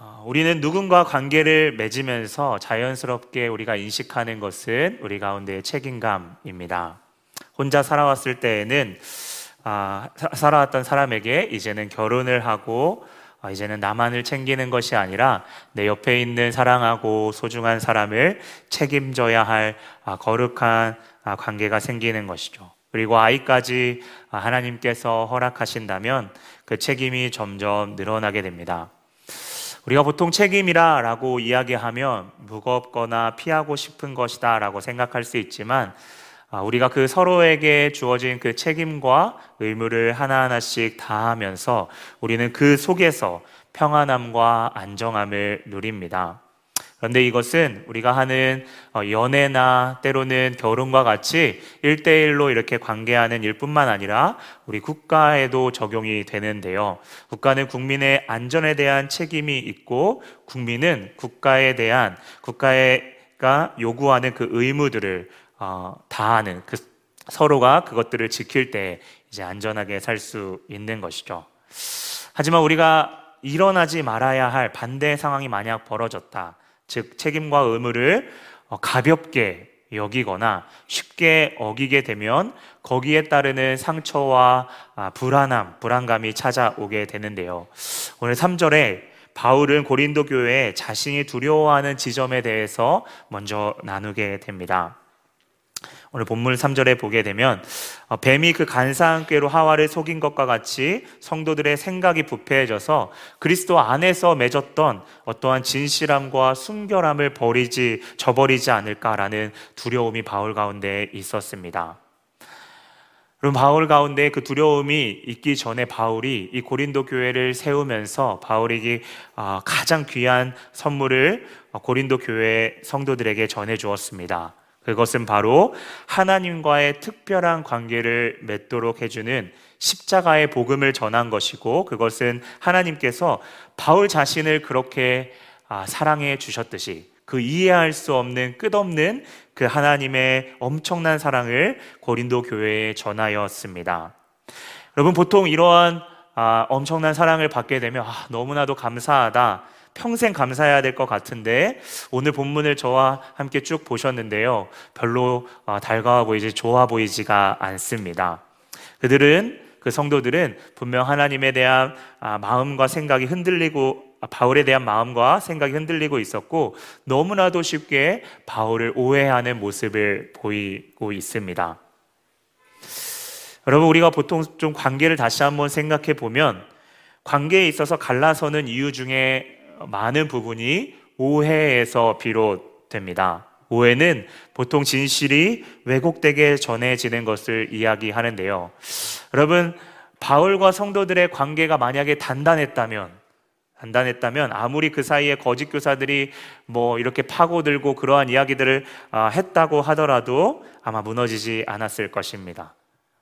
어, 우리는 누군가 관계를 맺으면서 자연스럽게 우리가 인식하는 것은 우리 가운데의 책임감입니다. 혼자 살아왔을 때에는 아, 살아왔던 사람에게 이제는 결혼을 하고 아, 이제는 나만을 챙기는 것이 아니라 내 옆에 있는 사랑하고 소중한 사람을 책임져야 할 아, 거룩한 아, 관계가 생기는 것이죠. 그리고 아이까지 하나님께서 허락하신다면 그 책임이 점점 늘어나게 됩니다. 우리가 보통 책임이라 라고 이야기하면 무겁거나 피하고 싶은 것이다 라고 생각할 수 있지만 우리가 그 서로에게 주어진 그 책임과 의무를 하나하나씩 다하면서 우리는 그 속에서 평안함과 안정함을 누립니다. 그런데 이것은 우리가 하는 어, 연애나 때로는 결혼과 같이 일대일로 이렇게 관계하는 일뿐만 아니라 우리 국가에도 적용이 되는데요. 국가는 국민의 안전에 대한 책임이 있고 국민은 국가에 대한 국가가 요구하는 그 의무들을 어, 다하는 그 서로가 그것들을 지킬 때 이제 안전하게 살 수 있는 것이죠. 하지만 우리가 일어나지 말아야 할 반대 상황이 만약 벌어졌다. 즉 책임과 의무를 어, 가볍게 여기거나 쉽게 어기게 되면 거기에 따르는 상처와 아, 불안함, 불안감이 찾아오게 되는데요. 오늘 3절에 바울은 고린도 교회에 자신이 두려워하는 지점에 대해서 먼저 나누게 됩니다. 오늘 본문 3절에 보게 되면 어, 뱀이 그 간사한 꾀로 하와를 속인 것과 같이 성도들의 생각이 부패해져서 그리스도 안에서 맺었던 어떠한 진실함과 순결함을 버리지 저버리지 않을까라는 두려움이 바울 가운데 있었습니다. 그럼 바울 가운데 그 두려움이 있기 전에 바울이 이 고린도 교회를 세우면서 바울이 어, 가장 귀한 선물을 고린도 교회 성도들에게 전해 주었습니다. 그것은 바로 하나님과의 특별한 관계를 맺도록 해주는 십자가의 복음을 전한 것이고 그것은 하나님께서 바울 자신을 그렇게 아, 사랑해 주셨듯이 그 이해할 수 없는 끝없는 그 하나님의 엄청난 사랑을 고린도 교회에 전하였습니다. 여러분 보통 이러한 아, 엄청난 사랑을 받게 되면 아, 너무나도 감사하다. 평생 감사해야 될 것 같은데 오늘 본문을 저와 함께 쭉 보셨는데요. 별로 어, 달가워 보이지 좋아 보이지가 않습니다. 그들은 그 성도들은 분명 하나님에 대한 아, 마음과 생각이 흔들리고 아, 바울에 대한 마음과 생각이 흔들리고 있었고 너무나도 쉽게 바울을 오해하는 모습을 보이고 있습니다. 여러분 우리가 보통 좀 관계를 다시 한번 생각해 보면 관계에 있어서 갈라서는 이유 중에 많은 부분이 오해에서 비롯됩니다. 오해는 보통 진실이 왜곡되게 전해지는 것을 이야기하는데요. 여러분, 바울과 성도들의 관계가 만약에 단단했다면, 단단했다면 아무리 그 사이에 거짓 교사들이 뭐 이렇게 파고들고 그러한 이야기들을 아, 했다고 하더라도 아마 무너지지 않았을 것입니다.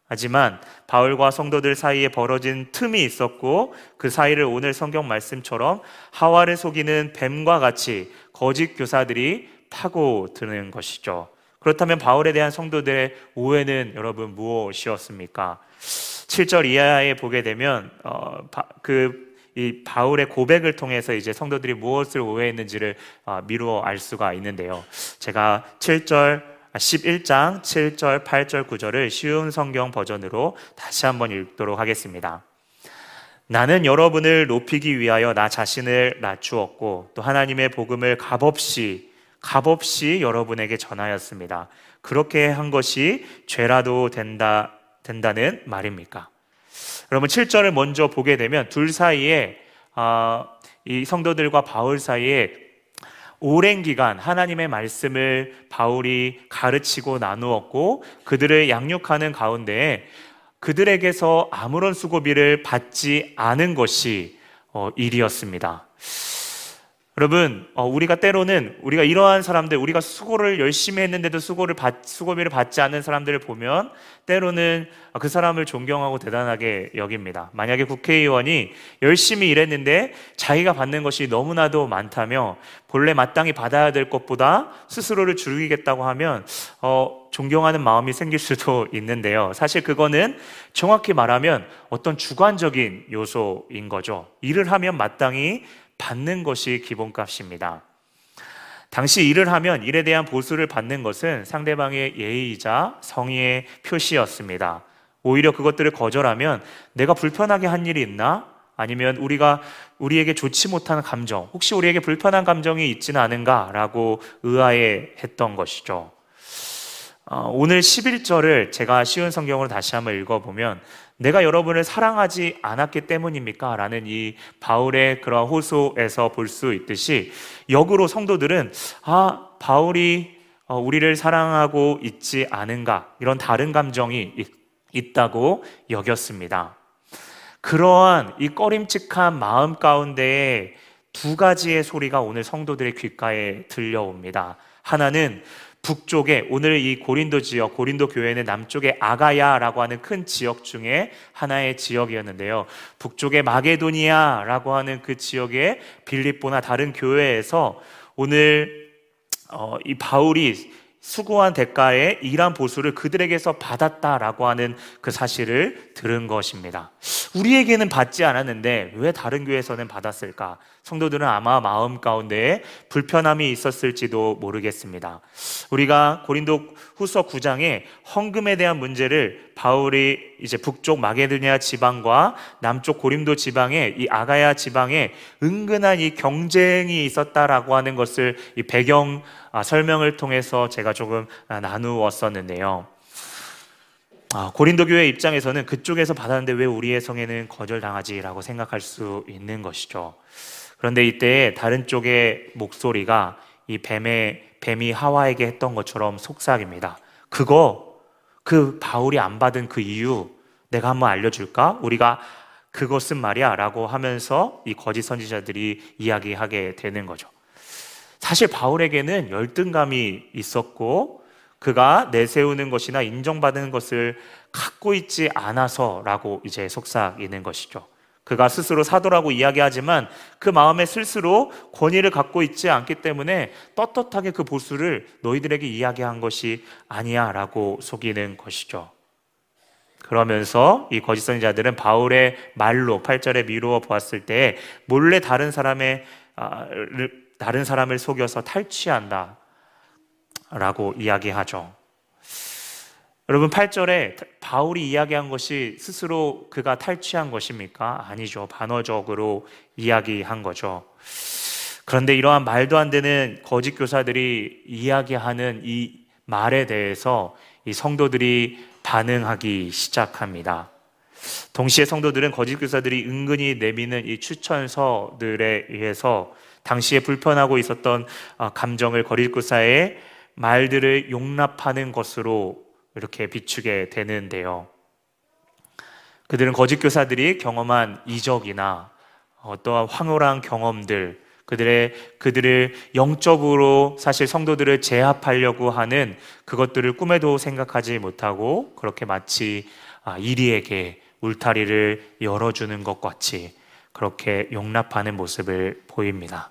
하지만 바울과 성도들 사이에 벌어진 틈이 있었고 그 사이를 오늘 성경 말씀처럼 하와를 속이는 뱀과 같이 거짓 교사들이 파고드는 것이죠. 그렇다면 바울에 대한 성도들의 오해는 여러분 무엇이었습니까? 7절 이하에 보게 되면 어, 그 이 바울의 고백을 통해서 이제 성도들이 무엇을 오해했는지를 어, 미루어 알 수가 있는데요. 제가 7절 11장 7절, 8절, 9절을 쉬운 성경 버전으로 다시 한번 읽도록 하겠습니다. 나는 여러분을 높이기 위하여 나 자신을 낮추었고 또 하나님의 복음을 값없이 값없이 여러분에게 전하였습니다. 그렇게 한 것이 죄라도 된다 된다는 말입니까? 여러분 7절을 먼저 보게 되면 둘 사이에 어, 이 성도들과 바울 사이에 오랜 기간 하나님의 말씀을 바울이 가르치고 나누었고 그들을 양육하는 가운데 그들에게서 아무런 수고비를 받지 않은 것이 어, 일이었습니다. 여러분, 어, 우리가 때로는 우리가 이러한 사람들, 우리가 수고를 열심히 했는데도 수고를 받, 수고비를 받지 않는 사람들을 보면 때로는 그 사람을 존경하고 대단하게 여깁니다. 만약에 국회의원이 열심히 일했는데 자기가 받는 것이 너무나도 많다며 본래 마땅히 받아야 될 것보다 스스로를 줄이겠다고 하면 어, 존경하는 마음이 생길 수도 있는데요. 사실 그거는 정확히 말하면 어떤 주관적인 요소인 거죠. 일을 하면 마땅히 받는 것이 기본값입니다. 당시 일을 하면 일에 대한 보수를 받는 것은 상대방의 예의이자 성의의 표시였습니다. 오히려 그것들을 거절하면 내가 불편하게 한 일이 있나? 아니면 우리가 우리에게 좋지 못한 감정, 혹시 우리에게 불편한 감정이 있지는 않은가라고 의아해 했던 것이죠. 어, 오늘 11절을 제가 쉬운 성경으로 다시 한번 읽어보면 내가 여러분을 사랑하지 않았기 때문입니까? 라는 이 바울의 그런 호소에서 볼 수 있듯이 역으로 성도들은 아, 바울이 어, 우리를 사랑하고 있지 않은가? 이런 다른 감정이 있다고 여겼습니다. 그러한 이 꺼림칙한 마음 가운데에 두 가지의 소리가 오늘 성도들의 귓가에 들려옵니다. 하나는 북쪽에 오늘 이 고린도 지역, 고린도 교회는 남쪽의 아가야라고 하는 큰 지역 중에 하나의 지역이었는데요. 북쪽의 마게도니아라고 하는 그 지역의 빌립보나 다른 교회에서 오늘 어, 이 바울이 수고한 대가에 일한 보수를 그들에게서 받았다라고 하는 그 사실을 들은 것입니다. 우리에게는 받지 않았는데 왜 다른 교회에서는 받았을까? 성도들은 아마 마음 가운데 불편함이 있었을지도 모르겠습니다. 우리가 고린도 후서 9장에 헌금에 대한 문제를 바울이 이제 북쪽 마게도니아 지방과 남쪽 고린도 지방에 이 아가야 지방에 은근한 이 경쟁이 있었다라고 하는 것을 이 배경 아, 설명을 통해서 제가 조금 아, 나누었었는데요. 아, 고린도 교회 입장에서는 그쪽에서 받았는데 왜 우리의 성에는 거절당하지라고 생각할 수 있는 것이죠. 그런데 이때 다른 쪽의 목소리가 이 뱀의 뱀이 하와에게 했던 것처럼 속삭입니다. 그거 그 바울이 안 받은 그 이유 내가 한번 알려줄까? 우리가 그것은 말이야라고 하면서 이 거짓 선지자들이 이야기하게 되는 거죠. 사실 바울에게는 열등감이 있었고 그가 내세우는 것이나 인정받는 것을 갖고 있지 않아서라고 이제 속삭이는 것이죠. 그가 스스로 사도라고 이야기하지만 그 마음에 스스로 권위를 갖고 있지 않기 때문에 떳떳하게 그 보수를 너희들에게 이야기한 것이 아니야 라고 속이는 것이죠. 그러면서 이 거짓 선자들은 바울의 말로 8절에 미루어 보았을 때 몰래 다른 사람의 아, 다른 사람을 속여서 탈취한다 라고 이야기하죠. 여러분 8절에 바울이 이야기한 것이 스스로 그가 탈취한 것입니까? 아니죠. 반어적으로 이야기한 거죠. 그런데 이러한 말도 안 되는 거짓 교사들이 이야기하는 이 말에 대해서 이 성도들이 반응하기 시작합니다. 동시에 성도들은 거짓 교사들이 은근히 내미는 이 추천서들에 의해서 당시에 불편하고 있었던 아, 감정을 거짓 교사의 말들을 용납하는 것으로 이렇게 비추게 되는데요. 그들은 거짓 교사들이 경험한 이적이나 어떠한 황홀한 경험들, 그들의 그들을 영적으로 사실 성도들을 제압하려고 하는 그것들을 꿈에도 생각하지 못하고 그렇게 마치 아, 이리에게 울타리를 열어주는 것 같이 그렇게 용납하는 모습을 보입니다.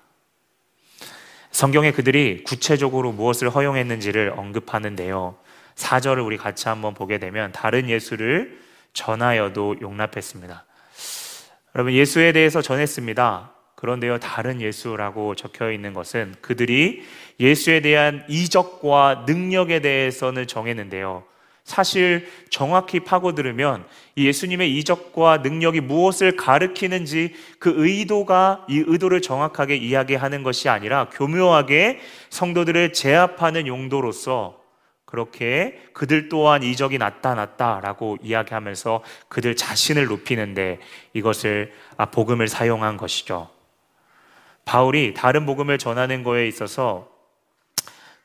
성경에 그들이 구체적으로 무엇을 허용했는지를 언급하는데요. 4절을 우리 같이 한번 보게 되면 다른 예수를 전하여도 용납했습니다. 여러분 예수에 대해서 전했습니다. 그런데요, 다른 예수라고 적혀 있는 것은 그들이 예수에 대한 이적과 능력에 대해서는 정했는데요. 사실 정확히 파고들으면 예수님의 이적과 능력이 무엇을 가르키는지 그 의도가 이 의도를 정확하게 이야기하는 것이 아니라 교묘하게 성도들을 제압하는 용도로서 그렇게 그들 또한 이적이 나타났다라고 이야기하면서 그들 자신을 높이는데 이것을 아, 복음을 사용한 것이죠. 바울이 다른 복음을 전하는 거에 있어서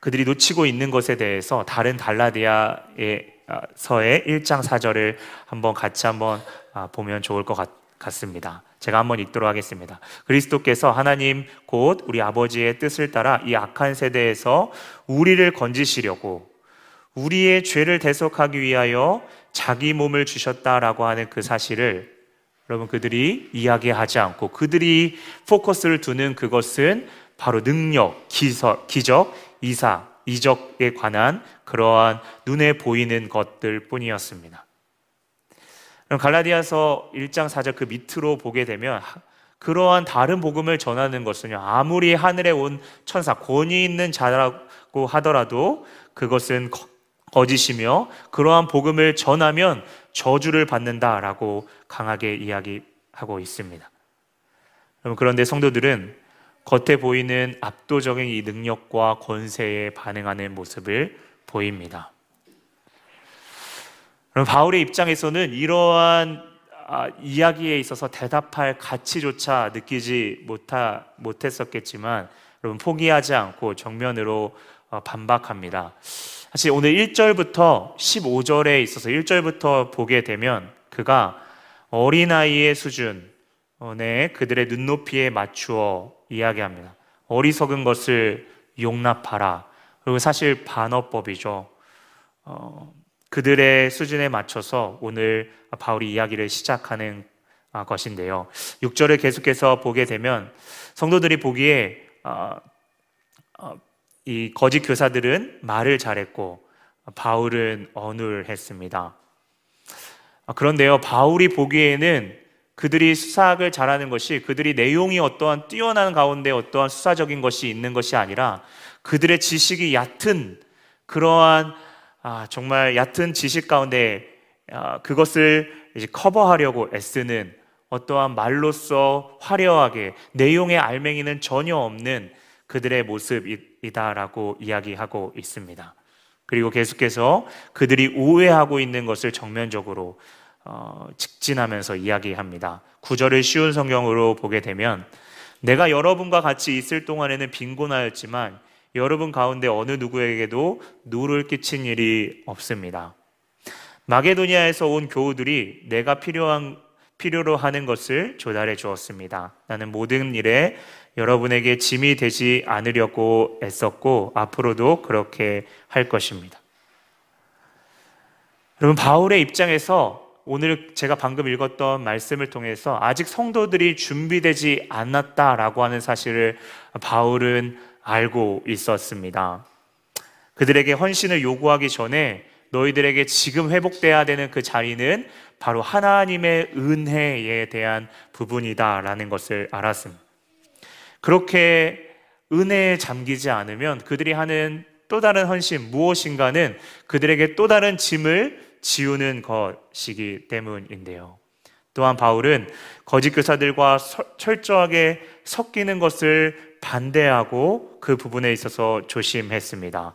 그들이 놓치고 있는 것에 대해서 다른 달라디아서의 1장 4절을 한번 같이 한번 아, 보면 좋을 것 같습니다. 제가 한번 읽도록 하겠습니다. 그리스도께서 하나님 곧 우리 아버지의 뜻을 따라 이 악한 세대에서 우리를 건지시려고 우리의 죄를 대속하기 위하여 자기 몸을 주셨다라고 하는 그 사실을 여러분 그들이 이야기하지 않고 그들이 포커스를 두는 그것은 바로 능력, 기서, 기적, 이사, 이적에 관한 그러한 눈에 보이는 것들 뿐이었습니다. 그럼 갈라디아서 1장 4절 그 밑으로 보게 되면 그러한 다른 복음을 전하는 것은요, 아무리 하늘에 온 천사, 권위 있는 자라고 하더라도 그것은 거짓이며 그러한 복음을 전하면 저주를 받는다라고 강하게 이야기하고 있습니다. 그런데 성도들은 겉에 보이는 압도적인 이 능력과 권세에 반응하는 모습을 보입니다. 그럼 바울의 입장에서는 이러한 아, 이야기에 있어서 대답할 가치조차 느끼지 못하, 못했었겠지만 여러분 포기하지 않고 정면으로 어, 반박합니다. 사실 오늘 1절부터 15절에 있어서 1절부터 보게 되면 그가 어린아이의 수준, 네, 그들의 눈높이에 맞추어 이야기합니다. 어리석은 것을 용납하라. 그리고 사실 반어법이죠. 어, 그들의 수준에 맞춰서 오늘 바울이 이야기를 시작하는 아, 것인데요. 6절을 계속해서 보게 되면 성도들이 보기에 어, 어, 이 거짓 교사들은 말을 잘했고 바울은 언울했습니다. 아, 그런데요, 바울이 보기에는 그들이 수사학을 잘하는 것이 그들이 내용이 어떠한 뛰어난 가운데 어떠한 수사적인 것이 있는 것이 아니라 그들의 지식이 얕은 그러한 아, 정말 얕은 지식 가운데 아, 그것을 커버하려고 애쓰는 어떠한 말로써 화려하게 내용의 알맹이는 전혀 없는 그들의 모습이다라고 이야기하고 있습니다. 그리고 계속해서 그들이 오해하고 있는 것을 정면적으로 어, 직진하면서 이야기합니다. 구절을 쉬운 성경으로 보게 되면 내가 여러분과 같이 있을 동안에는 빈곤하였지만 여러분 가운데 어느 누구에게도 누를 끼친 일이 없습니다. 마게도니아에서 온 교우들이 내가 필요한 필요로 하는 것을 조달해 주었습니다. 나는 모든 일에 여러분에게 짐이 되지 않으려고 애썼고 앞으로도 그렇게 할 것입니다. 여러분 바울의 입장에서 오늘 제가 방금 읽었던 말씀을 통해서 아직 성도들이 준비되지 않았다라고 하는 사실을 바울은 알고 있었습니다. 그들에게 헌신을 요구하기 전에 너희들에게 지금 회복돼야 되는 그 자리는 바로 하나님의 은혜에 대한 부분이다라는 것을 알았습니다. 그렇게 은혜에 잠기지 않으면 그들이 하는 또 다른 헌신 무엇인가는 그들에게 또 다른 짐을 지우는 것이기 때문인데요. 또한 바울은 거짓 교사들과 철저하게 섞이는 것을 반대하고 그 부분에 있어서 조심했습니다.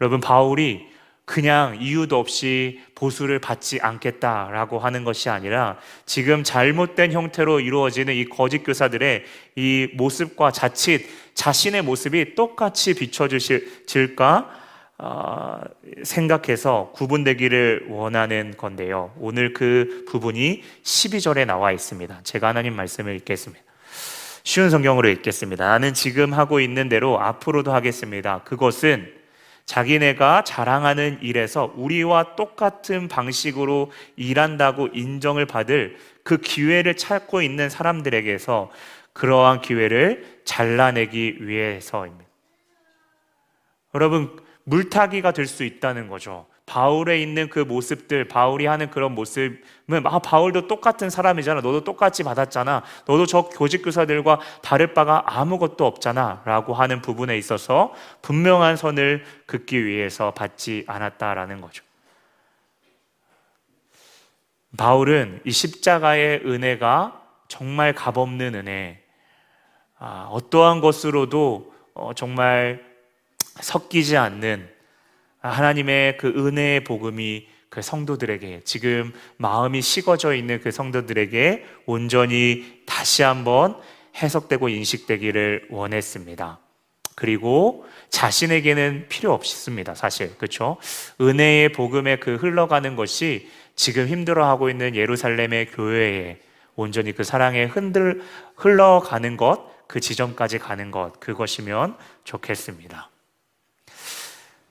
여러분, 바울이 그냥 이유도 없이 보수를 받지 않겠다라고 하는 것이 아니라 지금 잘못된 형태로 이루어지는 이 거짓 교사들의 이 모습과 자칫 자신의 모습이 똑같이 비춰질까 어, 생각해서 구분되기를 원하는 건데요. 오늘 그 부분이 12절에 나와 있습니다. 제가 하나님 말씀을 읽겠습니다. 쉬운 성경으로 읽겠습니다. 나는 지금 하고 있는 대로 앞으로도 하겠습니다. 그것은 자기네가 자랑하는 일에서 우리와 똑같은 방식으로 일한다고 인정을 받을 그 기회를 찾고 있는 사람들에게서 그러한 기회를 잘라내기 위해서입니다. 여러분, 물타기가 될 수 있다는 거죠. 바울에 있는 그 모습들, 바울이 하는 그런 모습은 아 바울도 똑같은 사람이잖아. 너도 똑같이 받았잖아. 너도 저 교직 교사들과 다를 바가 아무것도 없잖아라고 하는 부분에 있어서 분명한 선을 긋기 위해서 받지 않았다라는 거죠. 바울은 이 십자가의 은혜가 정말 값없는 은혜, 아, 어떠한 것으로도 어, 정말 섞이지 않는 하나님의 그 은혜의 복음이 그 성도들에게 지금 마음이 식어져 있는 그 성도들에게 온전히 다시 한번 해석되고 인식되기를 원했습니다. 그리고 자신에게는 필요 없습니다. 사실 그렇죠? 은혜의 복음에 그 흘러가는 것이 지금 힘들어하고 있는 예루살렘의 교회에 온전히 그 사랑에 흔들 흘러가는 것, 그 지점까지 가는 것 그것이면 좋겠습니다.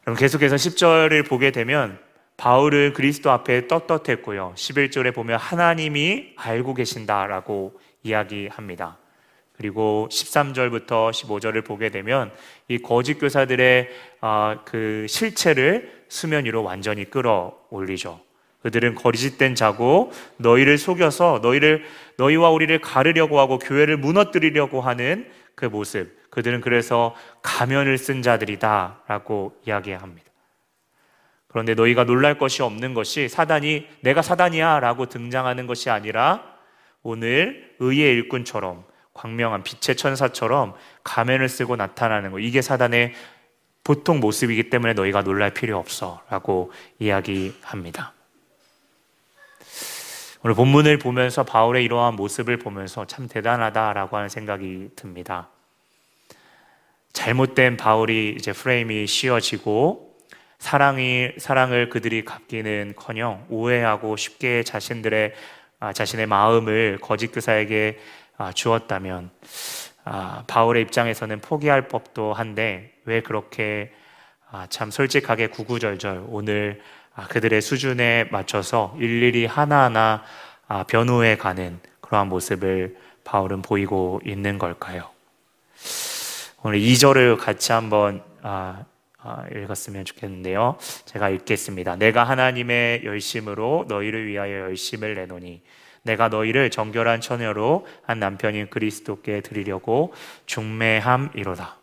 그럼 계속해서 10절을 보게 되면 바울은 그리스도 앞에 떳떳했고요. 11절에 보면 하나님이 알고 계신다라고 이야기합니다. 그리고 13절부터 15절을 보게 되면 이 거짓 교사들의 아, 그 실체를 수면 위로 완전히 끌어올리죠. 그들은 거짓된 자고 너희를 속여서 너희를 너희와 우리를 가르려고 하고 교회를 무너뜨리려고 하는 그 모습. 그들은 그래서 가면을 쓴 자들이다라고 이야기합니다. 그런데 너희가 놀랄 것이 없는 것이 사단이 내가 사단이야라고 등장하는 것이 아니라 오늘 의의 일꾼처럼 광명한 빛의 천사처럼 가면을 쓰고 나타나는 거. 이게 사단의 보통 모습이기 때문에 너희가 놀랄 필요 없어. 라고 이야기합니다. 오늘 본문을 보면서 바울의 이러한 모습을 보면서 참 대단하다라고 하는 생각이 듭니다. 잘못된 바울이 이제 프레임이 씌워지고 사랑이 사랑을 그들이 갚기는커녕 오해하고 쉽게 자신들의 아, 자신의 마음을 거짓 교사에게 아, 주었다면 아, 바울의 입장에서는 포기할 법도 한데 왜 그렇게 아, 참 솔직하게 구구절절 오늘 그들의 수준에 맞춰서 일일이 하나하나 변호해 가는 그러한 모습을 바울은 보이고 있는 걸까요? 오늘 2절을 같이 한번 읽었으면 좋겠는데요. 제가 읽겠습니다. 내가 하나님의 열심으로 너희를 위하여 열심을 내노니 내가 너희를 정결한 처녀로 한 남편인 그리스도께 드리려고 중매함이로다.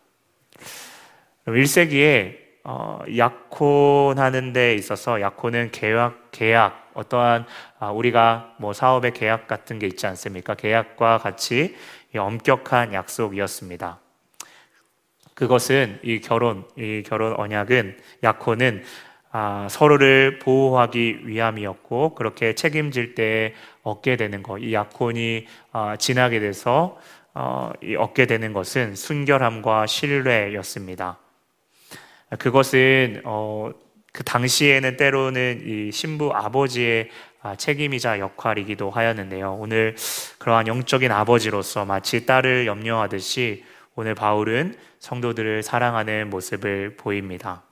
1세기에 어, 약혼하는 데 있어서 약혼은 계약, 계약, 어떠한 아, 우리가 뭐 사업의 계약 같은 게 있지 않습니까? 계약과 같이 엄격한 약속이었습니다. 그것은 이 결혼, 이 결혼 언약은 약혼은 아, 서로를 보호하기 위함이었고 그렇게 책임질 때 얻게 되는 것, 이 약혼이 아, 지나게 돼서 어, 이 얻게 되는 것은 순결함과 신뢰였습니다. 그것은 어, 그 당시에는 때로는 이 신부 아버지의 아, 책임이자 역할이기도 하였는데요. 오늘 그러한 영적인 아버지로서 마치 딸을 염려하듯이 오늘 바울은 성도들을 사랑하는 모습을 보입니다.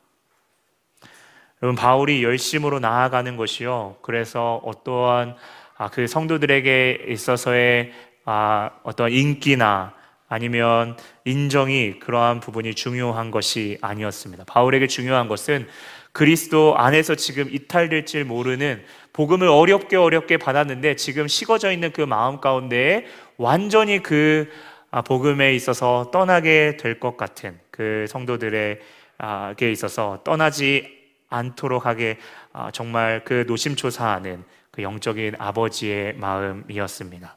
여러분 바울이 열심으로 나아가는 것이요. 그래서 어떠한 아, 그 성도들에게 있어서의 아, 어떤 인기나 아니면 인정이 그러한 부분이 중요한 것이 아니었습니다. 바울에게 중요한 것은 그리스도 안에서 지금 이탈될지 모르는 복음을 어렵게 어렵게 받았는데 지금 식어져 있는 그 마음 가운데 완전히 그 아, 복음에 있어서 떠나게 될 것 같은 그 성도들에게 있어서 떠나지 않도록 하게 아, 정말 그 노심초사하는 그 영적인 아버지의 마음이었습니다.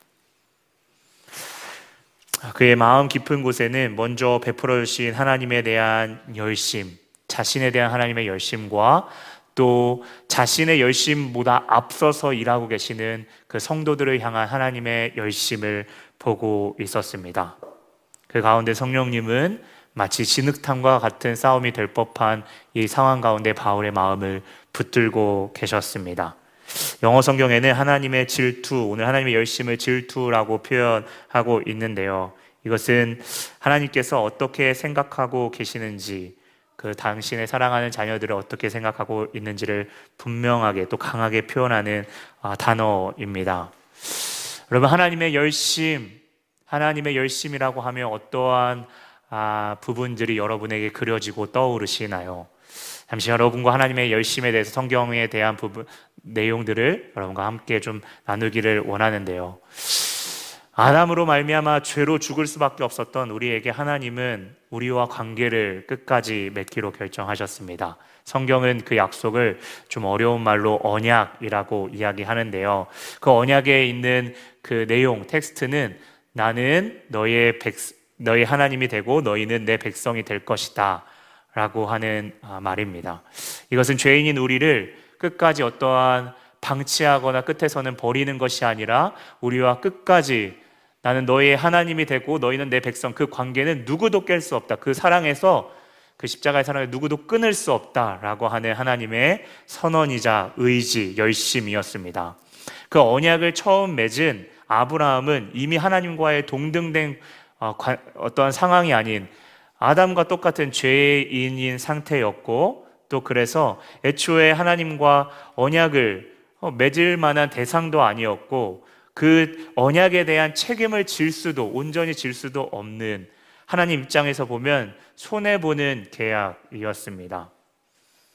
아, 그의 마음 깊은 곳에는 먼저 베풀어 주신 하나님에 대한 열심, 자신에 대한 하나님의 열심과 또 자신의 열심보다 앞서서 일하고 계시는 그 성도들을 향한 하나님의 열심을 보고 있었습니다. 그 가운데 성령님은 마치 진흙탕과 같은 싸움이 될 법한 이 상황 가운데 바울의 마음을 붙들고 계셨습니다. 영어 성경에는 하나님의 질투, 오늘 하나님의 열심을 질투라고 표현하고 있는데요. 이것은 하나님께서 어떻게 생각하고 계시는지, 그 당신의 사랑하는 자녀들을 어떻게 생각하고 있는지를 분명하게 또 강하게 표현하는 아, 단어입니다. 여러분, 하나님의 열심, 하나님의 열심이라고 하면 어떠한 아, 부분들이 여러분에게 그려지고 떠오르시나요? 잠시 여러분과 하나님의 열심에 대해서 성경에 대한 부분 내용들을 여러분과 함께 좀 나누기를 원하는데요. 아담으로 말미암아 죄로 죽을 수밖에 없었던 우리에게 하나님은 우리와 관계를 끝까지 맺기로 결정하셨습니다. 성경은 그 약속을 좀 어려운 말로 언약이라고 이야기하는데요. 그 언약에 있는 그 내용 텍스트는 나는 너의 백 너희 하나님이 되고 너희는 내 백성이 될 것이다. 라고 하는 아, 말입니다. 이것은 죄인인 우리를 끝까지 어떠한 방치하거나 끝에서는 버리는 것이 아니라 우리와 끝까지 나는 너희의 하나님이 되고 너희는 내 백성 그 관계는 누구도 깰 수 없다. 그 사랑에서 그 십자가의 사랑을 누구도 끊을 수 없다라고 하는 하나님의 선언이자 의지, 열심이었습니다. 그 언약을 처음 맺은 아브라함은 이미 하나님과의 동등된 어, 어떠한 상황이 아닌 아담과 똑같은 죄인인 상태였고 또 그래서 애초에 하나님과 언약을 어, 맺을 만한 대상도 아니었고 그 언약에 대한 책임을 질 수도 온전히 질 수도 없는 하나님 입장에서 보면 손해 보는 계약이었습니다.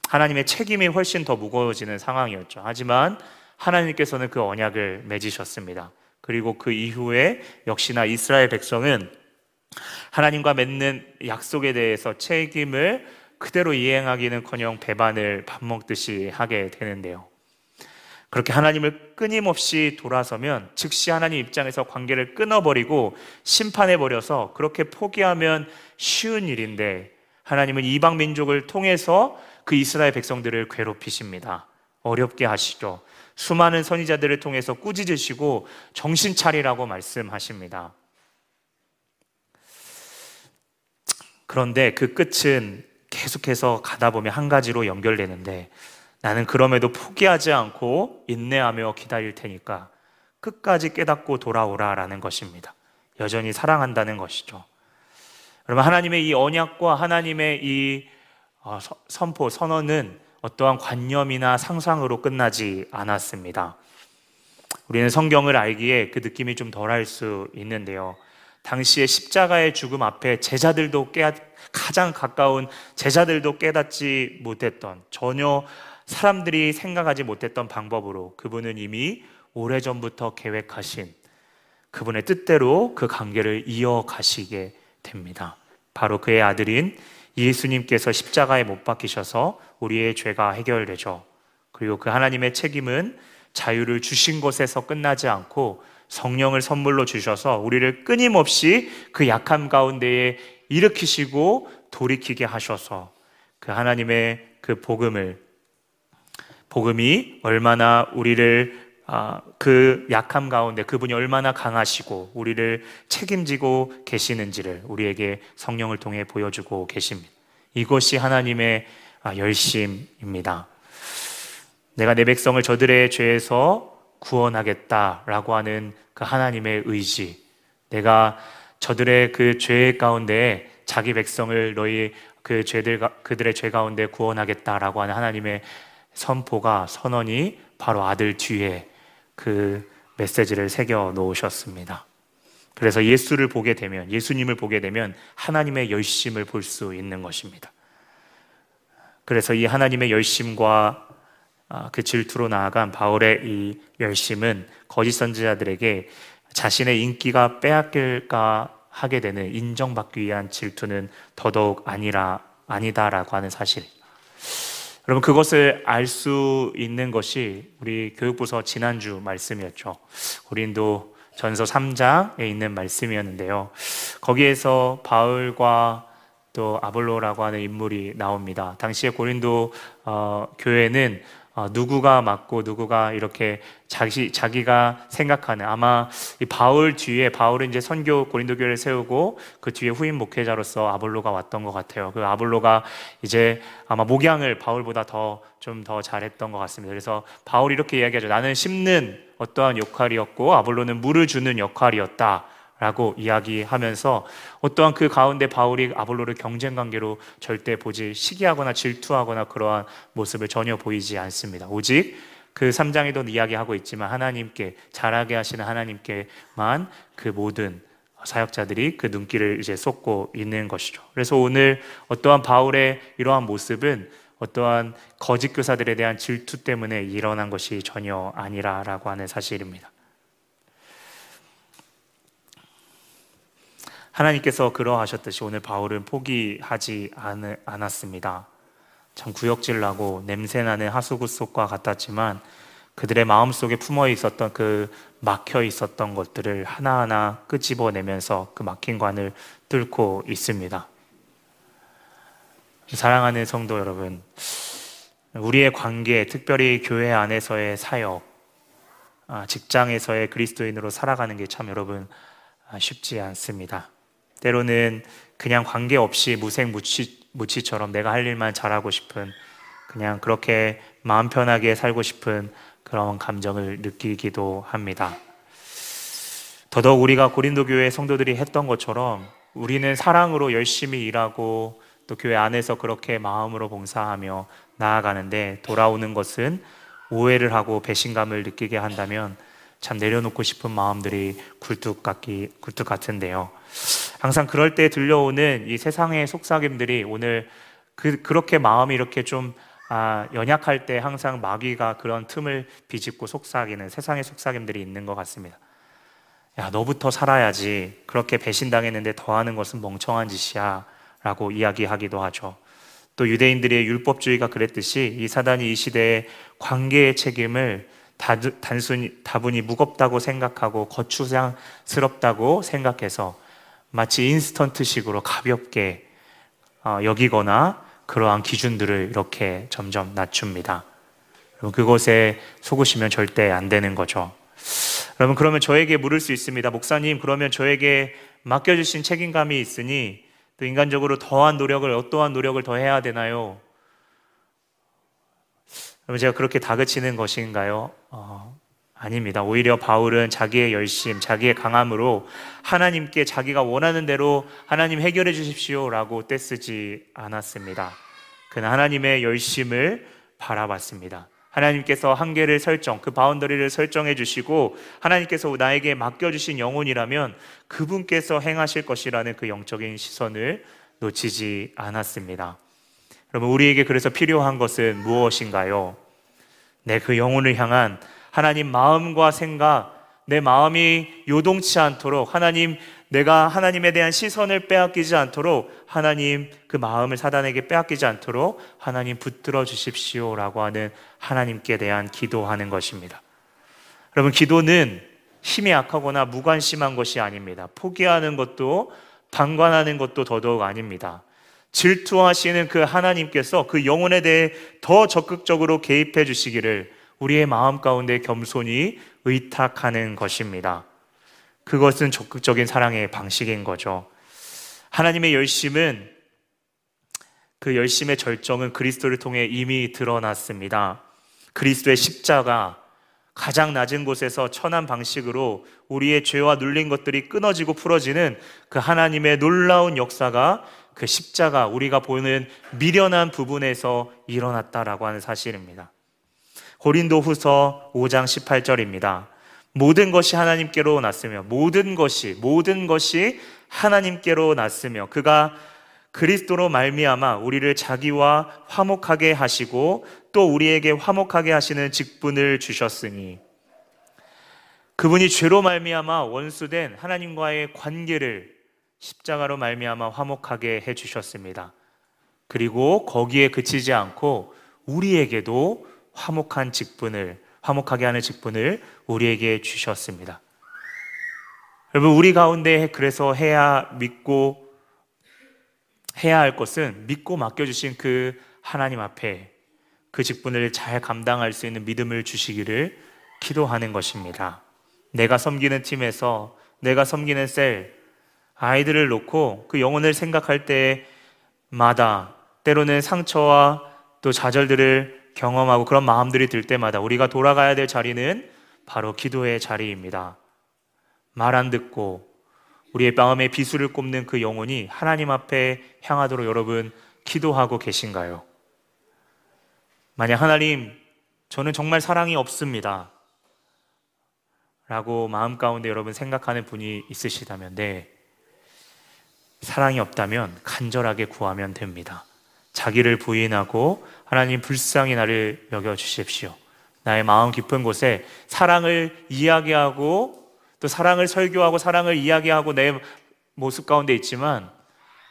하나님의 책임이 훨씬 더 무거워지는 상황이었죠. 하지만 하나님께서는 그 언약을 맺으셨습니다. 그리고 그 이후에 역시나 이스라엘 백성은 하나님과 맺는 약속에 대해서 책임을 그대로 이행하기는커녕 배반을 밥 먹듯이 하게 되는데요. 그렇게 하나님을 끊임없이 돌아서면 즉시 하나님 입장에서 관계를 끊어버리고 심판해버려서 그렇게 포기하면 쉬운 일인데 하나님은 이방 민족을 통해서 그 이스라엘 백성들을 괴롭히십니다. 어렵게 하시죠. 수많은 선지자들을 통해서 꾸짖으시고 정신 차리라고 말씀하십니다. 그런데 그 끝은 계속해서 가다 보면 한 가지로 연결되는데 나는 그럼에도 포기하지 않고 인내하며 기다릴 테니까 끝까지 깨닫고 돌아오라라는 것입니다. 여전히 사랑한다는 것이죠. 여러분 하나님의 이 언약과 하나님의 이 어, 선포 선언은 어떠한 관념이나 상상으로 끝나지 않았습니다. 우리는 성경을 알기에 그 느낌이 좀 덜할 수 있는데요. 당시의 십자가의 죽음 앞에 제자들도 깨 가장 가까운 제자들도 깨닫지 못했던 전혀 사람들이 생각하지 못했던 방법으로 그분은 이미 오래전부터 계획하신 그분의 뜻대로 그 관계를 이어가시게 됩니다. 바로 그의 아들인 예수님께서 십자가에 못 박히셔서 우리의 죄가 해결되죠. 그리고 그 하나님의 책임은 자유를 주신 것에서 끝나지 않고 성령을 선물로 주셔서 우리를 끊임없이 그 약함 가운데에 일으키시고 돌이키게 하셔서 그 하나님의 그 복음을 복음이 얼마나 우리를 아, 그 약함 가운데 그분이 얼마나 강하시고 우리를 책임지고 계시는지를 우리에게 성령을 통해 보여주고 계십니다. 이것이 하나님의 아, 열심입니다. 내가 내 백성을 저들의 죄에서 구원하겠다라고 하는 그 하나님의 의지. 내가 저들의 그 죄 가운데 자기 백성을 너희 그 죄들 그들의 죄 가운데 구원하겠다라고 하는 하나님의 선포가 선언이 바로 아들 뒤에 그 메시지를 새겨 놓으셨습니다. 그래서 예수를 보게 되면 예수님을 보게 되면 하나님의 열심을 볼 수 있는 것입니다. 그래서 이 하나님의 열심과 아, 그 질투로 나아간 바울의 이 열심은 거짓 선지자들에게 자신의 인기가 빼앗길까 하게 되는 인정받기 위한 질투는 더더욱 아니라 아니다라고 하는 사실. 여러분 그것을 알 수 있는 것이 우리 교육부서 지난주 말씀이었죠. 고린도 전서 3장에 있는 말씀이었는데요. 거기에서 바울과 또 아볼로라고 하는 인물이 나옵니다. 당시에 고린도 어, 교회는 어, 누구가 맞고 누구가 이렇게 자기 자기가 생각하는 아마 이 바울 뒤에 바울은 이제 선교 고린도 교회를 세우고 그 뒤에 후임 목회자로서 아볼로가 왔던 것 같아요. 그 아볼로가 이제 아마 목양을 바울보다 더 좀 더 잘했던 것 같습니다. 그래서 바울이 이렇게 이야기하죠. 나는 심는 어떠한 역할이었고 아볼로는 물을 주는 역할이었다. 라고 이야기하면서 어떠한 그 가운데 바울이 아볼로를 경쟁 관계로 절대 보지 시기하거나 질투하거나 그러한 모습을 전혀 보이지 않습니다. 오직 그 3장에도 이야기하고 있지만 하나님께 잘하게 하시는 하나님께만 그 모든 사역자들이 그 눈길을 이제 쏟고 있는 것이죠. 그래서 오늘 어떠한 바울의 이러한 모습은 어떠한 거짓 교사들에 대한 질투 때문에 일어난 것이 전혀 아니라라고 하는 사실입니다. 하나님께서 그러하셨듯이 오늘 바울은 포기하지 않았습니다. 참 구역질 나고 냄새나는 하수구 속과 같았지만 그들의 마음 속에 품어 있었던 그 막혀 있었던 것들을 하나하나 끄집어내면서 그 막힌 관을 뚫고 있습니다. 사랑하는 성도 여러분, 우리의 관계, 특별히 교회 안에서의 사역, 아, 직장에서의 그리스도인으로 살아가는 게 참 여러분 아, 쉽지 않습니다. 때로는 그냥 관계 없이 무색무취, 무치처럼 내가 할 일만 잘하고 싶은 그냥 그렇게 마음 편하게 살고 싶은 그런 감정을 느끼기도 합니다. 더더욱 우리가 고린도 교회 성도들이 했던 것처럼 우리는 사랑으로 열심히 일하고 또 교회 안에서 그렇게 마음으로 봉사하며 나아가는데 돌아오는 것은 오해를 하고 배신감을 느끼게 한다면 참 내려놓고 싶은 마음들이 굴뚝 같기 굴뚝 같은데요. 항상 그럴 때 들려오는 이 세상의 속삭임들이 오늘 그 그렇게 마음이 이렇게 좀 아, 연약할 때 항상 마귀가 그런 틈을 비집고 속삭이는 세상의 속삭임들이 있는 것 같습니다. 야, 너부터 살아야지. 그렇게 배신당했는데 더하는 것은 멍청한 짓이야. 라고 이야기하기도 하죠. 또 유대인들의 율법주의가 그랬듯이 이 사단이 이 시대의 관계의 책임을 단순히 다분히 무겁다고 생각하고 거추장스럽다고 생각해서 마치 인스턴트식으로 가볍게 어, 여기거나 그러한 기준들을 이렇게 점점 낮춥니다. 그것에 속으시면 절대 안 되는 거죠. 여러분, 그러면 저에게 물을 수 있습니다. 목사님, 그러면 저에게 맡겨주신 책임감이 있으니 또 인간적으로 더한 노력을, 어떠한 노력을 더 해야 되나요? 여러분, 제가 그렇게 다그치는 것인가요? 어, 아닙니다. 오히려 바울은 자기의 열심, 자기의 강함으로 하나님께 자기가 원하는 대로 하나님 해결해 주십시오 라고 떼쓰지 않았습니다. 그는 하나님의 열심을 바라봤습니다. 하나님께서 한계를 설정, 그 바운더리를 설정해 주시고 하나님께서 나에게 맡겨주신 영혼이라면 그분께서 행하실 것이라는 그 영적인 시선을 놓치지 않았습니다. 여러분, 우리에게 그래서 필요한 것은 무엇인가요? 내 그 영혼을 향한 하나님 마음과 생각, 내 마음이 요동치 않도록 하나님 내가 하나님에 대한 시선을 빼앗기지 않도록 하나님 그 마음을 사단에게 빼앗기지 않도록 하나님 붙들어 주십시오라고 하는 하나님께 대한 기도하는 것입니다. 여러분 기도는 힘이 약하거나 무관심한 것이 아닙니다. 포기하는 것도 방관하는 것도 더더욱 아닙니다. 질투하시는 그 하나님께서 그 영혼에 대해 더 적극적으로 개입해 주시기를 우리의 마음 가운데 겸손히 의탁하는 것입니다. 그것은 적극적인 사랑의 방식인 거죠. 하나님의 열심은 그 열심의 절정은 그리스도를 통해 이미 드러났습니다. 그리스도의 십자가 가장 낮은 곳에서 천한 방식으로 우리의 죄와 눌린 것들이 끊어지고 풀어지는 그 하나님의 놀라운 역사가 그 십자가 우리가 보는 미련한 부분에서 일어났다라고 하는 사실입니다. 고린도 후서 5장 18절입니다. 모든 것이 하나님께로 났으며 모든 것이 모든 것이 하나님께로 났으며 그가 그리스도로 말미암아 우리를 자기와 화목하게 하시고 또 우리에게 화목하게 하시는 직분을 주셨으니 그분이 죄로 말미암아 원수된 하나님과의 관계를 십자가로 말미암아 화목하게 해 주셨습니다. 그리고 거기에 그치지 않고 우리에게도 화목한 직분을 화목하게 하는 직분을 우리에게 주셨습니다. 여러분 우리 가운데 그래서 해야 믿고 해야 할 것은 믿고 맡겨 주신 그 하나님 앞에 그 직분을 잘 감당할 수 있는 믿음을 주시기를 기도하는 것입니다. 내가 섬기는 팀에서 내가 섬기는 셀 아이들을 놓고 그 영혼을 생각할 때마다 때로는 상처와 또 좌절들을 경험하고 그런 마음들이 들 때마다 우리가 돌아가야 될 자리는 바로 기도의 자리입니다. 말 안 듣고 우리의 마음에 비수를 꼽는 그 영혼이 하나님 앞에 향하도록 여러분 기도하고 계신가요? 만약 하나님, 저는 정말 사랑이 없습니다. 라고 마음 가운데 여러분 생각하는 분이 있으시다면, 네. 사랑이 없다면 간절하게 구하면 됩니다. 자기를 부인하고 하나님 불쌍히 나를 여겨 주십시오. 나의 마음 깊은 곳에 사랑을 이야기하고 또 사랑을 설교하고 사랑을 이야기하고 내 모습 가운데 있지만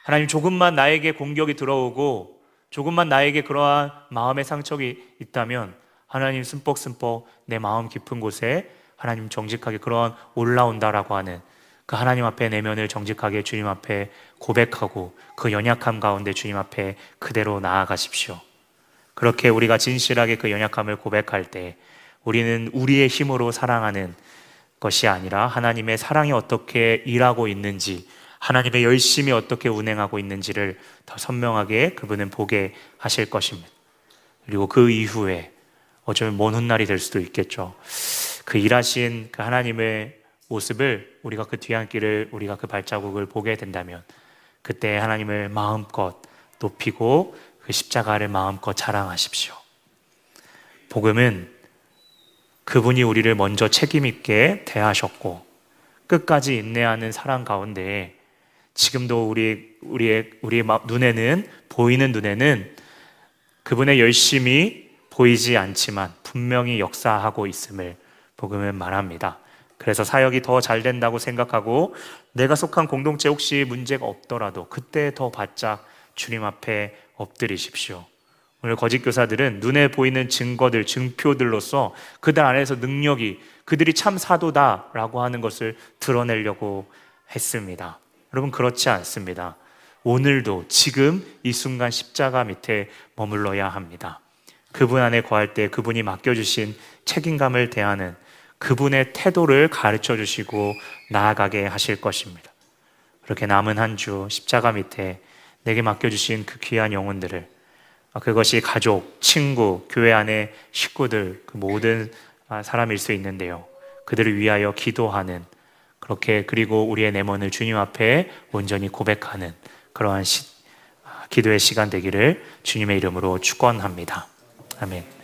하나님 조금만 나에게 공격이 들어오고 조금만 나에게 그러한 마음의 상처가 있다면 하나님 슴뻑슴뻑 내 마음 깊은 곳에 하나님 정직하게 그러한 올라온다라고 하는 그 하나님 앞에 내면을 정직하게 주님 앞에 고백하고 그 연약함 가운데 주님 앞에 그대로 나아가십시오. 그렇게 우리가 진실하게 그 연약함을 고백할 때 우리는 우리의 힘으로 사랑하는 것이 아니라 하나님의 사랑이 어떻게 일하고 있는지 하나님의 열심히 어떻게 운행하고 있는지를 더 선명하게 그분은 보게 하실 것입니다. 그리고 그 이후에 어쩌면 먼 훗날이 될 수도 있겠죠. 그 일하신 그 하나님의 모습을 우리가 그 뒤안길을 우리가 그 발자국을 보게 된다면 그때 하나님을 마음껏 높이고 그 십자가를 마음껏 자랑하십시오. 복음은 그분이 우리를 먼저 책임있게 대하셨고 끝까지 인내하는 사랑 가운데 지금도 우리 우리의 우리의 눈에는 보이는 눈에는 그분의 열심이 보이지 않지만 분명히 역사하고 있음을 복음은 말합니다. 그래서 사역이 더 잘 된다고 생각하고 내가 속한 공동체 혹시 문제가 없더라도 그때 더 바짝 주님 앞에 엎드리십시오. 오늘 거짓 교사들은 눈에 보이는 증거들, 증표들로서 그들 안에서 능력이 그들이 참 사도다라고 하는 것을 드러내려고 했습니다. 여러분 그렇지 않습니다. 오늘도 지금 이 순간 십자가 밑에 머물러야 합니다. 그분 안에 거할 때 그분이 맡겨주신 책임감을 대하는 그분의 태도를 가르쳐 주시고 나아가게 하실 것입니다. 그렇게 남은 한 주 십자가 밑에 내게 맡겨주신 그 귀한 영혼들을 그것이 가족, 친구, 교회 안의 식구들, 그 모든 사람일 수 있는데요. 그들을 위하여 기도하는 그렇게 그리고 우리의 내면을 주님 앞에 온전히 고백하는 그러한 시, 기도의 시간 되기를 주님의 이름으로 축원합니다. 아멘.